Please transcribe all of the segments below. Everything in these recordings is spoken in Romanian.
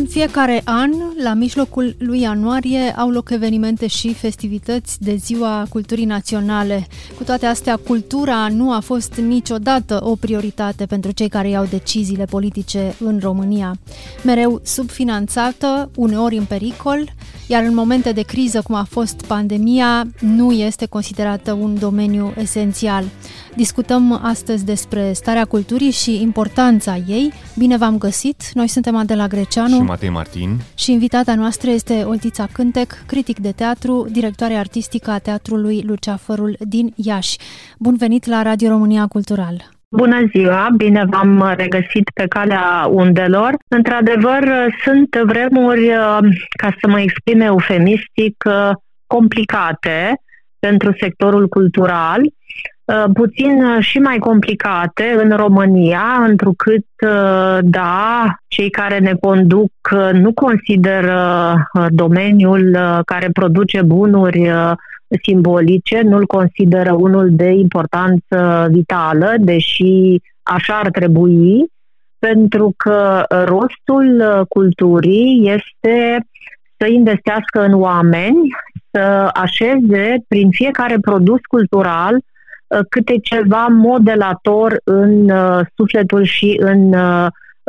În fiecare an, la mijlocul lui ianuarie, au loc evenimente și festivități de Ziua Culturii Naționale. Cu toate astea, cultura nu a fost niciodată o prioritate pentru cei care iau deciziile politice în România. Mereu subfinanțată, uneori în pericol, iar în momente de criză, cum a fost pandemia, nu este considerată un domeniu esențial. Discutăm astăzi despre starea culturii și importanța ei. Bine v-am găsit! Noi suntem Adela Greceanu și Matei Martin și invitata noastră este Oltița Cântec, critic de teatru, directoare artistică a Teatrului Luceafărul din Iași. Bun venit la Radio România Cultural! Bună ziua, bine v-am regăsit pe calea undelor. Într-adevăr, sunt vremuri, ca să mă exprim eufemistic, complicate pentru sectorul cultural, puțin și mai complicate în România, întrucât, da, cei care ne conduc nu consideră domeniul care produce bunuri simbolice, nu-l consideră unul de importanță vitală, deși așa ar trebui, pentru că rostul culturii este să investească în oameni, să așeze prin fiecare produs cultural câte ceva modelator în sufletul și în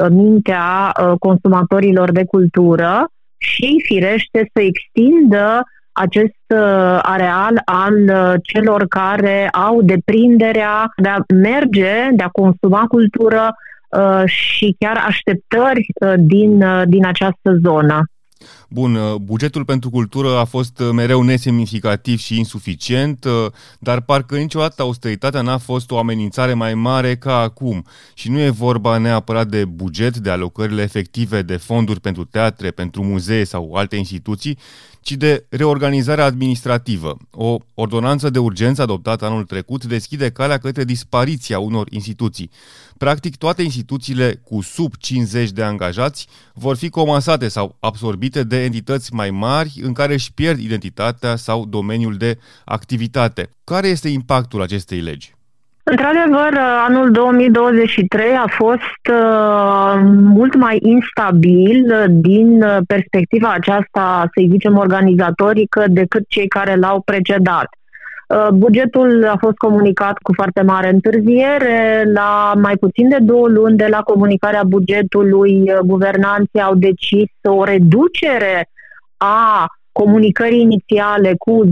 mintea consumatorilor de cultură și, firește, să extindă acest uh, areal al uh, celor care au deprinderea de a merge, de a consuma cultură uh, și chiar așteptări din, din această zonă. Bun, bugetul pentru cultură a fost mereu nesemnificativ și insuficient, dar parcă niciodată austeritatea n-a fost o amenințare mai mare ca acum. Și nu e vorba neapărat de buget, de alocările efective de fonduri pentru teatre, pentru muzee sau alte instituții, ci de reorganizarea administrativă. O ordonanță de urgență adoptată anul trecut deschide calea către dispariția unor instituții. Practic, toate instituțiile cu sub 50 de angajați vor fi comasate sau absorbite de entități mai mari în care își pierd identitatea sau domeniul de activitate. Care este impactul acestei legi? Într-adevăr, anul 2023 a fost uh, mult mai instabil din perspectiva aceasta, să zicem, organizatorică decât cei care l-au precedat. Uh, bugetul a fost comunicat cu foarte mare întârziere. La mai puțin de două luni de la comunicarea bugetului, guvernanții au decis o reducere a comunicării inițiale cu 10%,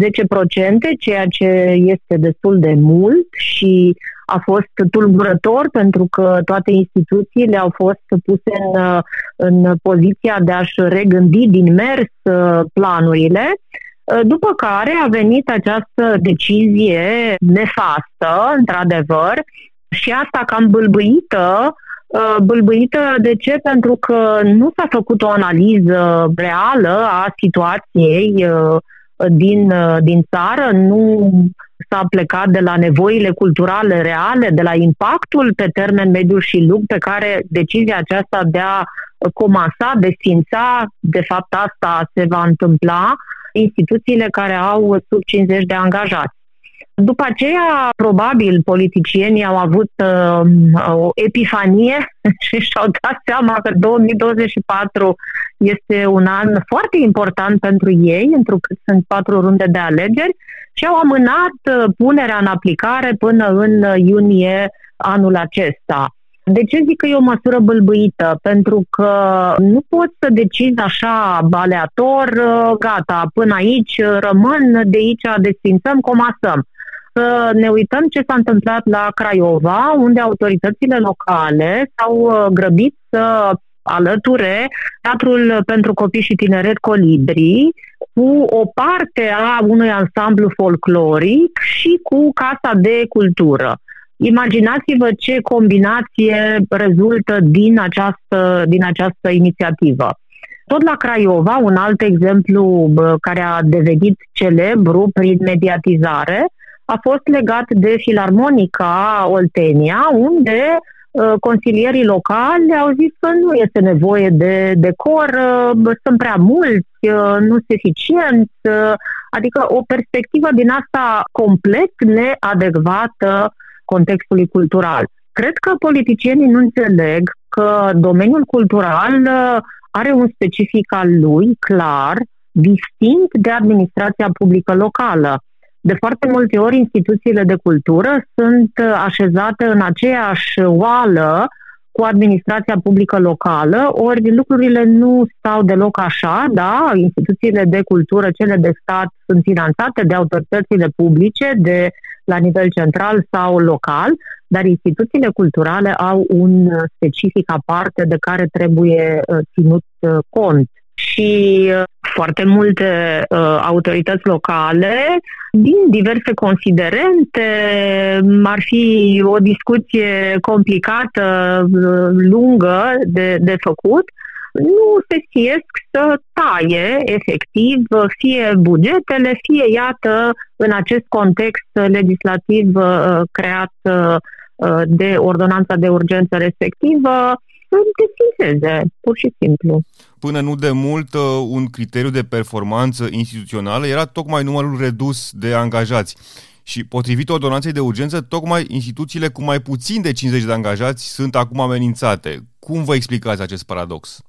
ceea ce este destul de mult și a fost tulburător pentru că toate instituțiile au fost puse în, în poziția de a-și regândi din mers uh, planurile, uh, după care a venit această decizie nefastă, într-adevăr, și asta cam bâlbâită Uh, bâlbâită. De ce? Pentru că nu s-a făcut o analiză reală a situației uh, din, uh, din țară, nu s-a plecat de la nevoile culturale reale, de la impactul pe termen mediu și lung pe care decizia aceasta de a comasa, de sfința, de fapt asta se va întâmpla, instituțiile care au sub 50 de angajați. După aceea, probabil, politicienii au avut uh, o epifanie și și-au dat seama că 2024 este un an foarte important pentru ei, pentru că sunt patru runde de alegeri și au amânat uh, punerea în aplicare până în iunie anul acesta. De ce zic că e o măsură bâlbâită? Pentru că nu poți să decizi așa aleator, uh, gata, până aici rămân, de aici desfințăm, comasăm să ne uităm ce s-a întâmplat la Craiova, unde autoritățile locale s-au uh, grăbit să alăture Teatrul pentru Copii și Tineret Colibri cu o parte a unui ansamblu folcloric și cu Casa de Cultură. Imaginați-vă ce combinație rezultă din această, din această inițiativă. Tot la Craiova, un alt exemplu care a devenit celebru prin mediatizare, a fost legat de Filarmonica Oltenia, unde uh, consilierii locali au zis că nu este nevoie de decor, uh, sunt prea mulți, uh, nu sunt eficienți, adică o perspectivă din asta complet neadecvată contextului cultural. Cred că politicienii nu înțeleg că domeniul cultural are un specific al lui, clar, distinct de administrația publică locală. De foarte multe ori, instituțiile de cultură sunt așezate în aceeași oală cu administrația publică locală, ori lucrurile nu stau deloc așa, da, instituțiile de cultură, cele de stat, sunt finanțate de autoritățile publice, de la nivel central sau local, dar instituțiile culturale au un specific aparte de care trebuie uh, ținut uh, cont. Și uh, foarte multe uh, autorități locale, din diverse considerente, ar fi o discuție complicată, uh, lungă de, de făcut, nu se siesc să taie efectiv fie bugetele, fie, iată, în acest context legislativ uh, creat uh, de ordonanța de urgență respectivă, să desfințeze, pur și simplu. Până nu de mult, uh, un criteriu de performanță instituțională era tocmai numărul redus de angajați. Și potrivit ordonanței de urgență, tocmai instituțiile cu mai puțin de 50 de angajați sunt acum amenințate. Cum vă explicați acest paradox?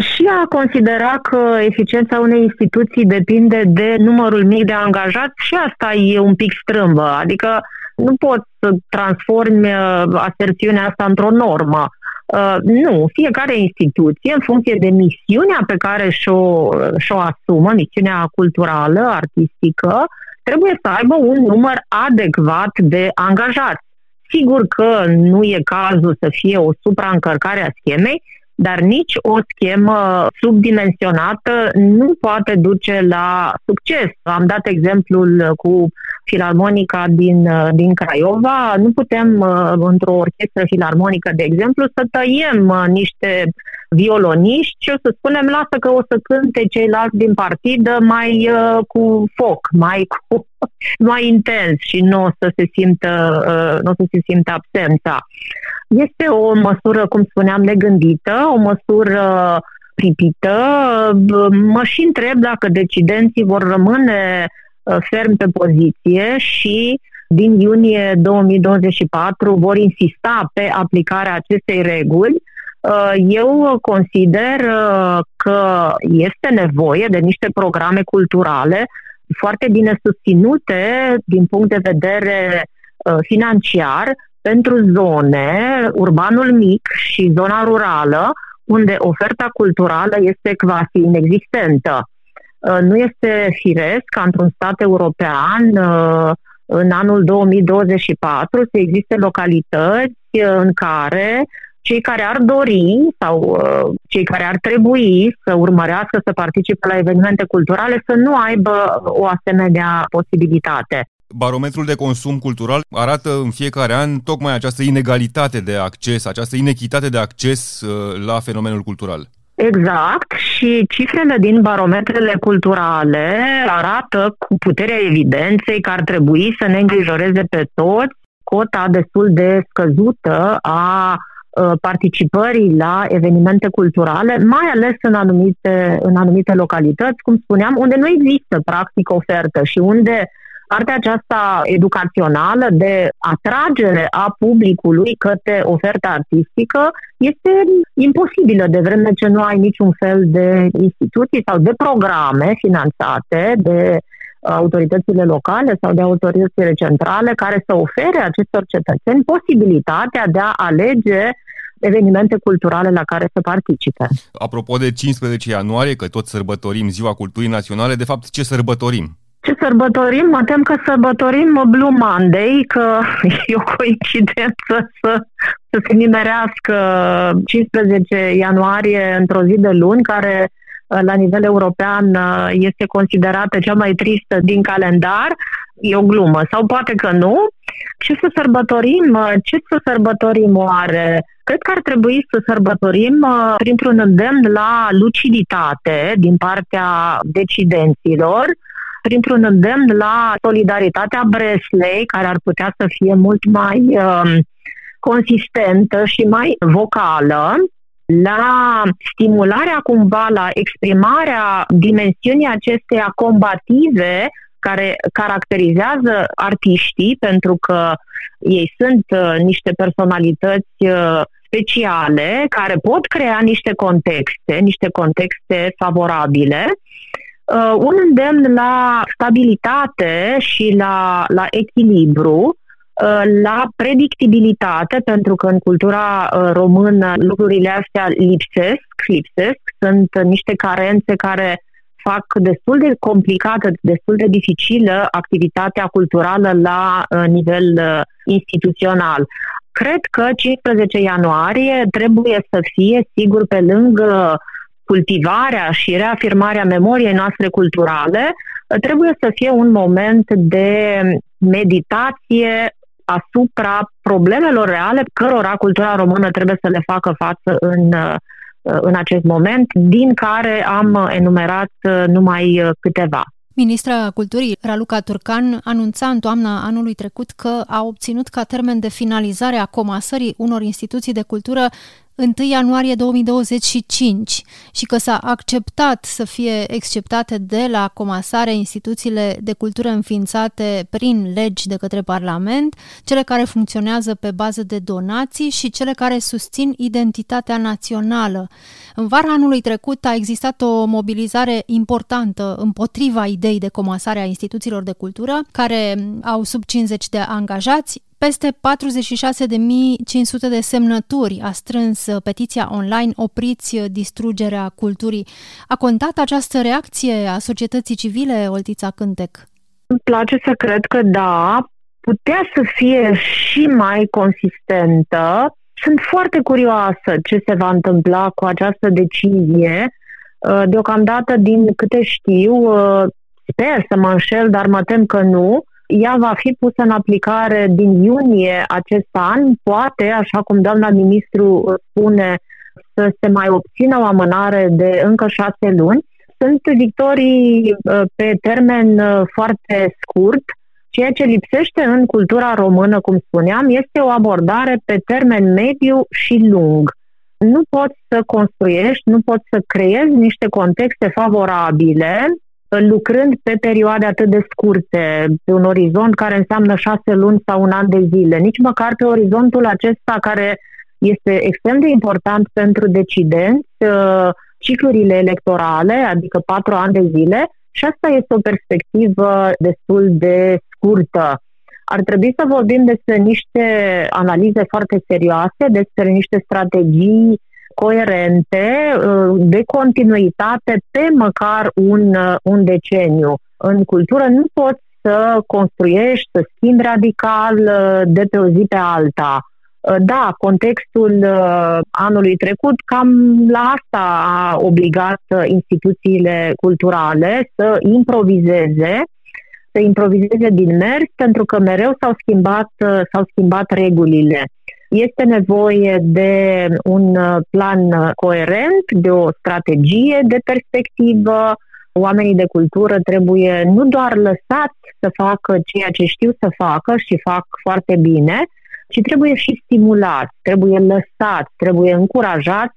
Și a considera că eficiența unei instituții depinde de numărul mic de angajați și asta e un pic strâmbă. Adică nu poți să transformi uh, aserțiunea asta într-o normă. Uh, nu, fiecare instituție, în funcție de misiunea pe care și-o, și-o asumă, misiunea culturală, artistică, trebuie să aibă un număr adecvat de angajați. Sigur că nu e cazul să fie o supraîncărcare a schemei, dar nici o schemă subdimensionată nu poate duce la succes. Am dat exemplul cu filarmonica din, din Craiova. Nu putem, într-o orchestră filarmonică, de exemplu, să tăiem niște violoniști și o să spunem, lasă că o să cânte ceilalți din partidă mai uh, cu foc, mai, cu, mai intens și nu o să se simtă, uh, nu o să se simtă absența. Este o măsură, cum spuneam, negândită, o măsură pripită. Mă și întreb dacă decidenții vor rămâne uh, ferm pe poziție și din iunie 2024 vor insista pe aplicarea acestei reguli. Uh, eu consider uh, că este nevoie de niște programe culturale foarte bine susținute din punct de vedere financiar pentru zone, urbanul mic și zona rurală, unde oferta culturală este quasi inexistentă. Uh, nu este firesc ca într-un stat european uh, în anul 2024 să existe localități uh, în care cei care ar dori sau cei care ar trebui să urmărească să participe la evenimente culturale să nu aibă o asemenea posibilitate. Barometrul de consum cultural arată în fiecare an tocmai această inegalitate de acces, această inechitate de acces uh, la fenomenul cultural. Exact, și cifrele din barometrele culturale arată cu puterea evidenței că ar trebui să ne îngrijoreze pe toți cota destul de scăzută a uh, participării la evenimente culturale, mai ales în anumite, în anumite localități, cum spuneam, unde nu există practic ofertă și unde uh, partea aceasta educațională de atragere a publicului către oferta artistică este imposibilă de vreme ce nu ai niciun fel de instituții sau de programe finanțate de autoritățile locale sau de autoritățile centrale care să ofere acestor cetățeni posibilitatea de a alege evenimente culturale la care să participe. Apropo de 15 ianuarie, că tot sărbătorim Ziua Culturii Naționale, de fapt ce sărbătorim? Ce sărbătorim? Mă tem că sărbătorim Blue Monday, că e o coincidență să, să se nimerească 15 ianuarie într-o zi de luni, care la nivel european este considerată cea mai tristă din calendar. E o glumă. Sau poate că nu. Ce să sărbătorim? Ce să sărbătorim oare? Cred că ar trebui să sărbătorim printr-un îndemn la luciditate din partea decidenților, printr-un îndemn la solidaritatea Breslei, care ar putea să fie mult mai uh, consistentă și mai vocală la stimularea cumva, la exprimarea dimensiunii acesteia combative care caracterizează artiștii, pentru că ei sunt uh, niște personalități uh, speciale care pot crea niște contexte, niște contexte favorabile. Uh, un îndemn la stabilitate și la, la echilibru, Uh, la predictibilitate, pentru că în cultura uh, română lucrurile astea lipsesc, lipsesc, sunt niște carențe care fac destul de complicată, destul de dificilă activitatea culturală la uh, nivel instituțional. Cred că 15 ianuarie trebuie să fie, sigur, pe lângă cultivarea și reafirmarea memoriei noastre culturale, trebuie să fie un moment de meditație asupra problemelor reale cărora cultura română trebuie să le facă față în, uh, în acest moment, din care am enumerat uh, numai uh, câteva. Ministra Culturii, Raluca Turcan, anunța în toamna anului trecut că a obținut ca termen de finalizare a comasării unor instituții de cultură 1 ianuarie 2025 și că s-a acceptat să fie exceptate de la comasare instituțiile de cultură înființate prin legi de către Parlament, cele care funcționează pe bază de donații și cele care susțin identitatea națională. În vara anului trecut a existat o mobilizare importantă împotriva ideii de comasare a instituțiilor de cultură, care au sub 50 de angajați, peste 46.500 de semnături a strâns uh, petiția online Opriți uh, distrugerea culturii. A contat această reacție a societății civile, Oltița Cântec? Îmi place să cred că da, putea să fie și mai consistentă. Sunt foarte curioasă ce se va întâmpla cu această decizie. Uh, deocamdată, din câte știu, sper să mă înșel, dar mă tem că nu, ea va fi pusă în aplicare din iunie acest an, poate, așa cum doamna ministru spune, să se mai obțină o amânare de încă șase luni. Sunt victorii uh, pe termen uh, foarte scurt. Ceea ce lipsește în cultura română, cum spuneam, este o abordare pe termen mediu și lung. Nu poți să construiești, nu poți să creezi niște contexte favorabile lucrând pe perioade atât de scurte, pe un orizont care înseamnă șase luni sau un an de zile, nici măcar pe orizontul acesta care este extrem de important pentru decidenți, uh, ciclurile electorale, adică patru ani de zile, și asta este o perspectivă destul de scurtă. Ar trebui să vorbim despre niște analize foarte serioase, despre niște strategii coerente, uh, de continuitate pe măcar un, uh, un deceniu. În cultură nu poți să construiești, să schimbi radical uh, de pe o zi pe alta. Da, contextul anului trecut cam la asta a obligat instituțiile culturale să improvizeze, să improvizeze din mers, pentru că mereu s-au schimbat, s-au schimbat regulile. Este nevoie de un uh, plan coerent, de o strategie de perspectivă. Oamenii de cultură trebuie nu doar lăsați să facă ceea ce știu să facă și fac foarte bine, ci trebuie și stimulați, trebuie lăsați, trebuie încurajați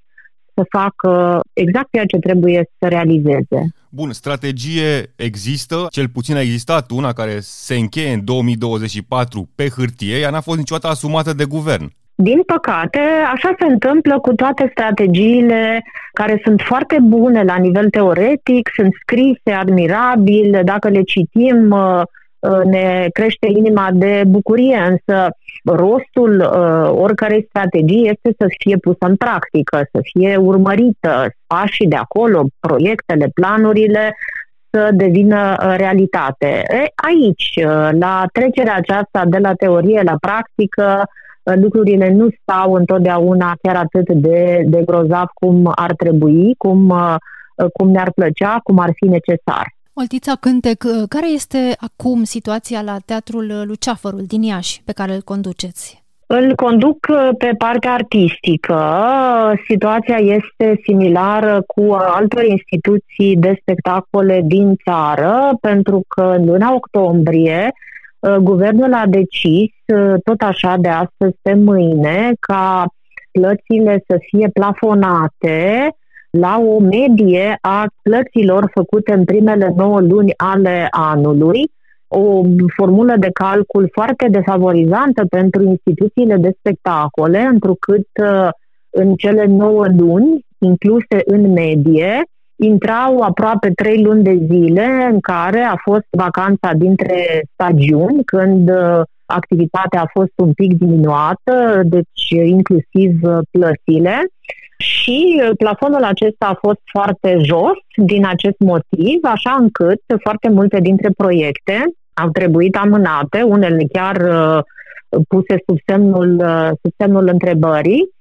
să facă exact ceea ce trebuie să realizeze. Bun, strategie există, cel puțin a existat una care se încheie în 2024 pe hârtie, ea n-a fost niciodată asumată de guvern. Din păcate, așa se întâmplă cu toate strategiile care sunt foarte bune la nivel teoretic, sunt scrise admirabil, dacă le citim uh, uh, ne crește inima de bucurie, însă rostul uh, oricărei strategii este să fie pusă în practică, să fie urmărită, pașii de acolo, proiectele, planurile, să devină realitate. E, aici, la trecerea aceasta de la teorie la practică, lucrurile nu stau întotdeauna chiar atât de, de grozav cum ar trebui, cum, uh, cum ne-ar plăcea, cum ar fi necesar. Oltița Cântec, uh, care este acum situația la Teatrul Luceafărul din Iași, pe care îl conduceți? Îl conduc uh, pe partea artistică. Situația este similară cu altor instituții de spectacole din țară, pentru că în luna octombrie guvernul a decis, tot așa de astăzi pe mâine, ca plățile să fie plafonate la o medie a plăților făcute în primele 9 luni ale anului, o formulă de calcul foarte defavorizantă pentru instituțiile de spectacole, întrucât uh, în cele 9 luni incluse în medie, intrau aproape 3 luni de zile în care a fost vacanța dintre stagiuni, când uh, activitatea a fost un pic diminuată, deci inclusiv uh, plățile. Și uh, plafonul acesta a fost foarte jos din acest motiv, așa încât foarte multe dintre proiecte au trebuit amânate, unele chiar uh, puse sub semnul, sub semnul întrebării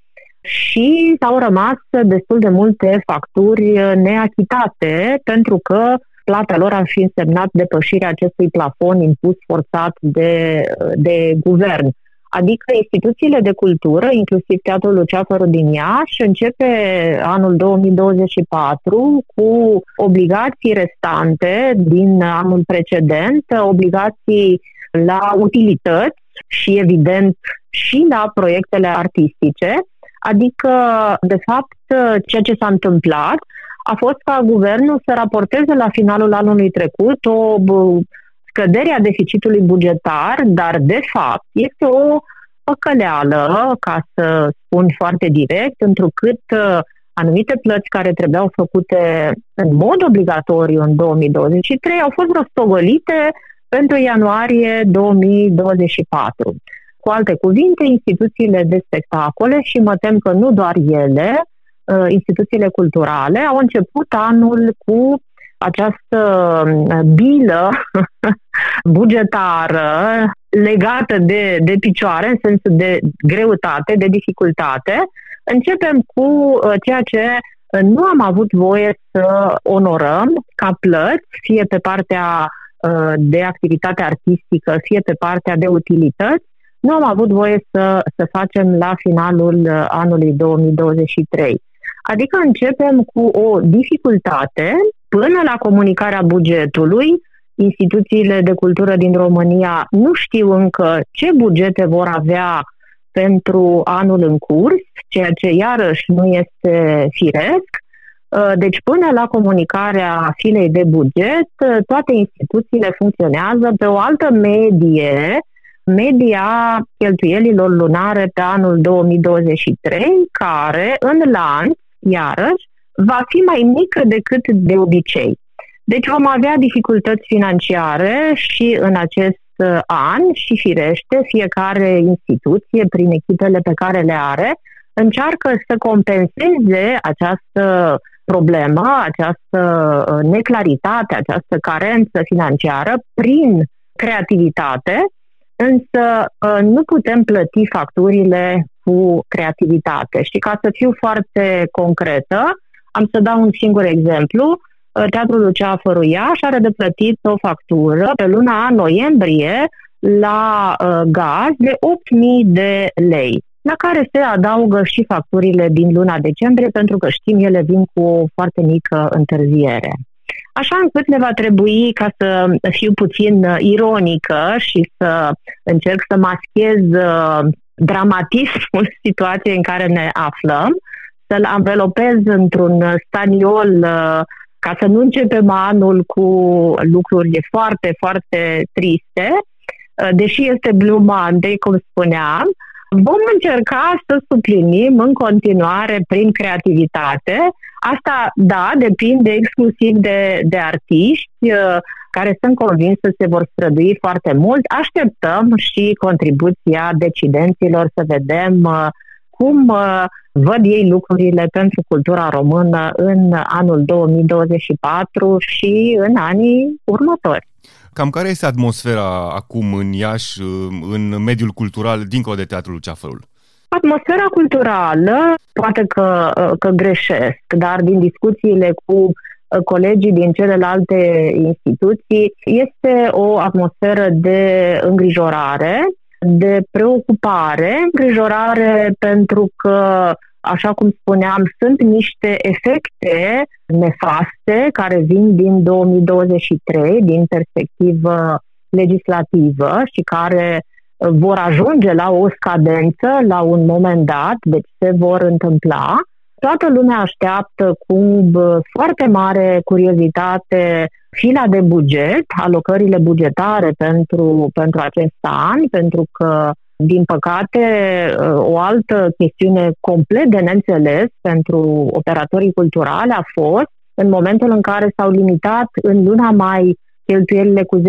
și s-au rămas destul de multe facturi neachitate pentru că plata lor ar fi însemnat depășirea acestui plafon impus forțat de, de guvern. Adică instituțiile de cultură, inclusiv Teatrul Luceafăru din Iași, începe anul 2024 cu obligații restante din anul precedent, obligații la utilități și, evident, și la proiectele artistice. Adică, de fapt, ceea ce s-a întâmplat a fost ca guvernul să raporteze la finalul anului trecut o scădere a deficitului bugetar, dar de fapt este o păcăleală, ca să spun foarte direct, întrucât uh, anumite plăți care trebuiau făcute în mod obligatoriu în 2023 au fost rostogolite pentru ianuarie 2024. Cu alte cuvinte, instituțiile de spectacole și mă tem că nu doar ele, Uh, instituțiile culturale au început anul cu această uh, bilă bugetară legată de, de picioare, în sensul de greutate, de dificultate. Începem cu uh, ceea ce nu am avut voie să onorăm ca plăți, fie pe partea de activitate artistică, fie pe partea de utilități, nu am avut voie să, să facem la finalul anului 2023. Adică începem cu o dificultate până la comunicarea bugetului. Instituțiile de cultură din România nu știu încă ce bugete vor avea pentru anul în curs, ceea ce iarăși nu este firesc. Uh, deci până la comunicarea filei de buget, uh, toate instituțiile funcționează pe o altă medie, media cheltuielilor lunare pe anul 2023, care în lanț iarăși, va fi mai mică decât de obicei. Deci vom avea dificultăți financiare și în acest uh, an și firește fiecare instituție prin echipele pe care le are încearcă să compenseze această problemă, această uh, neclaritate, această carență financiară prin creativitate, însă uh, nu putem plăti facturile cu creativitate. Și ca să fiu foarte concretă, am să dau un singur exemplu. Uh, Teatrul Luceafărul Iași are de plătit o factură pe luna noiembrie la uh, gaz de 8.000 de lei, la care se adaugă și facturile din luna decembrie, pentru că știm, ele vin cu o foarte mică întârziere. Așa încât ne va trebui, ca să fiu puțin uh, ironică și să încerc să maschez uh, dramatismul situației în care ne aflăm, să-l anvelopez într-un staniol uh, ca să nu începem anul cu lucruri foarte, foarte triste, uh, deși este Blue Monday, cum spuneam, vom încerca să suplinim în continuare prin creativitate. Asta, da, depinde exclusiv de, de artiști, uh, care sunt convins că se vor strădui foarte mult. Așteptăm și contribuția decidenților să vedem uh, cum uh, văd ei lucrurile pentru cultura română în anul 2024 și în anii următori. Cam care este atmosfera acum în Iași, uh, în mediul cultural, dincolo de Teatrul Luceafărul? Atmosfera culturală, poate că, că greșesc, dar din discuțiile cu Uh, colegii din celelalte instituții, este o atmosferă de îngrijorare, de preocupare, îngrijorare pentru că, așa cum spuneam, sunt niște efecte nefaste care vin din 2023, din perspectivă legislativă și care vor ajunge la o scadență la un moment dat, deci se vor întâmpla. Toată lumea așteaptă cu foarte mare curiozitate fila de buget, alocările bugetare pentru, pentru acest an, pentru că, din păcate, o altă chestiune complet de neînțeles pentru operatorii culturali a fost în momentul în care s-au limitat în luna mai cheltuielile cu 10%,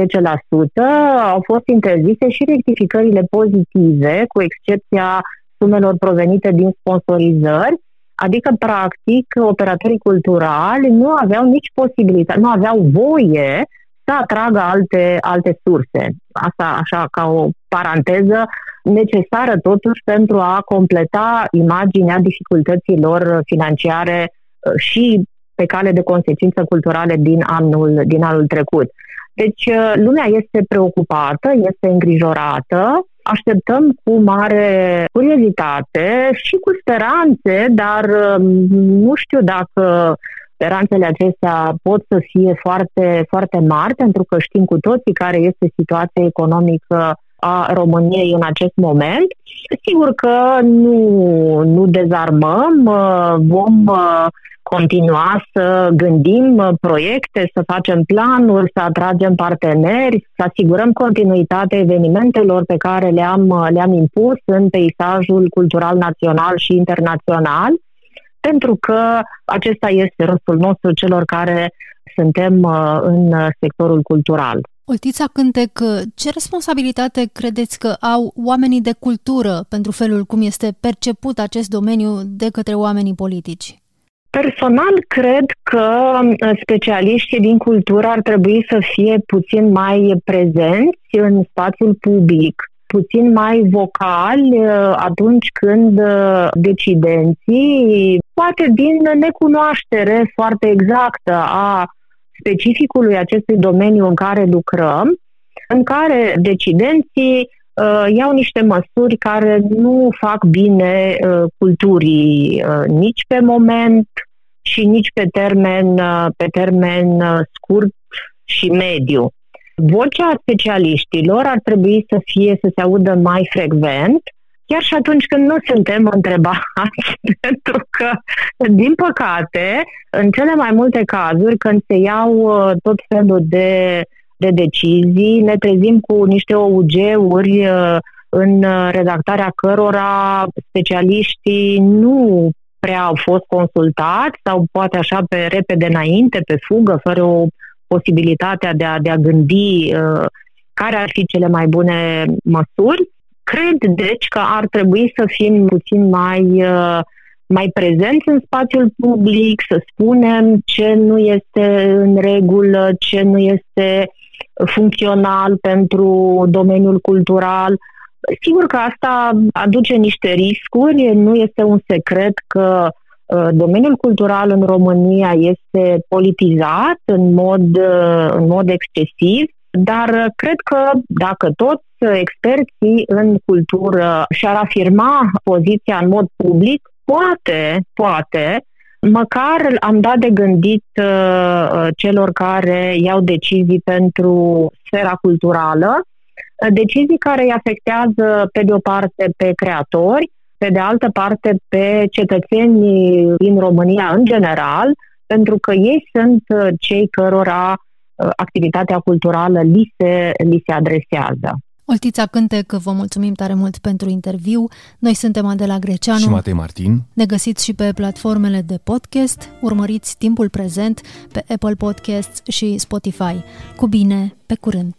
au fost interzise și rectificările pozitive, cu excepția sumelor provenite din sponsorizări, adică, practic, operatorii culturali nu aveau nici posibilitate, nu aveau voie să atragă alte, alte surse. Asta așa ca o paranteză necesară totuși pentru a completa imaginea dificultăților financiare uh, și pe cale de consecință culturale din anul, din anul trecut. Deci uh, lumea este preocupată, este îngrijorată, așteptăm cu mare curiozitate și cu speranțe, dar um, nu știu dacă speranțele acestea pot să fie foarte, foarte mari, pentru că știm cu toții care este situația economică a României în acest moment. Sigur că nu, nu dezarmăm, uh, vom uh, continua să gândim uh, proiecte, să facem planuri, să atragem parteneri, să asigurăm continuitatea evenimentelor pe care le-am, uh, le-am impus în peisajul cultural național și internațional, pentru că acesta este rostul nostru celor care suntem uh, în sectorul cultural. Oltița Cântec, ce responsabilitate credeți că au oamenii de cultură pentru felul cum este perceput acest domeniu de către oamenii politici? Personal, cred că uh, specialiștii din cultură ar trebui să fie puțin mai prezenți în spațiul public, puțin mai vocali uh, atunci când uh, decidenții, poate din necunoaștere foarte exactă a specificului acestui domeniu în care lucrăm, în care decidenții uh, iau niște măsuri care nu fac bine uh, culturii uh, nici pe moment și nici pe termen, uh, pe termen uh, scurt și mediu. Vocea specialiștilor ar trebui să fie să se audă mai frecvent, chiar și atunci când nu suntem întrebați, pentru că, din păcate, în cele mai multe cazuri, când se iau uh, tot felul de de decizii, ne trezim cu niște OUG-uri uh, în redactarea cărora specialiștii nu prea au fost consultați sau poate așa pe repede înainte, pe fugă, fără o posibilitatea de a, de a gândi uh, care ar fi cele mai bune măsuri. Cred, deci, că ar trebui să fim puțin mai, uh, mai prezenți în spațiul public, să spunem ce nu este în regulă, ce nu este funcțional pentru domeniul cultural. Sigur că asta aduce niște riscuri, nu este un secret că uh, domeniul cultural în România este politizat în mod, uh, în mod excesiv, dar cred că dacă toți experții în cultură și-ar afirma poziția în mod public, poate, poate, Măcar am dat de gândit uh, celor care iau decizii pentru sfera culturală, uh, decizii care îi afectează pe de o parte pe creatori, pe de altă parte pe cetățenii din România în general, pentru că ei sunt uh, cei cărora uh, activitatea culturală li se, li se adresează. Oltița Cântec, vă mulțumim tare mult pentru interviu. Noi suntem Adela Greceanu și Matei Martin. Ne găsiți și pe platformele de podcast. Urmăriți timpul prezent pe Apple Podcasts și Spotify. Cu bine, pe curând!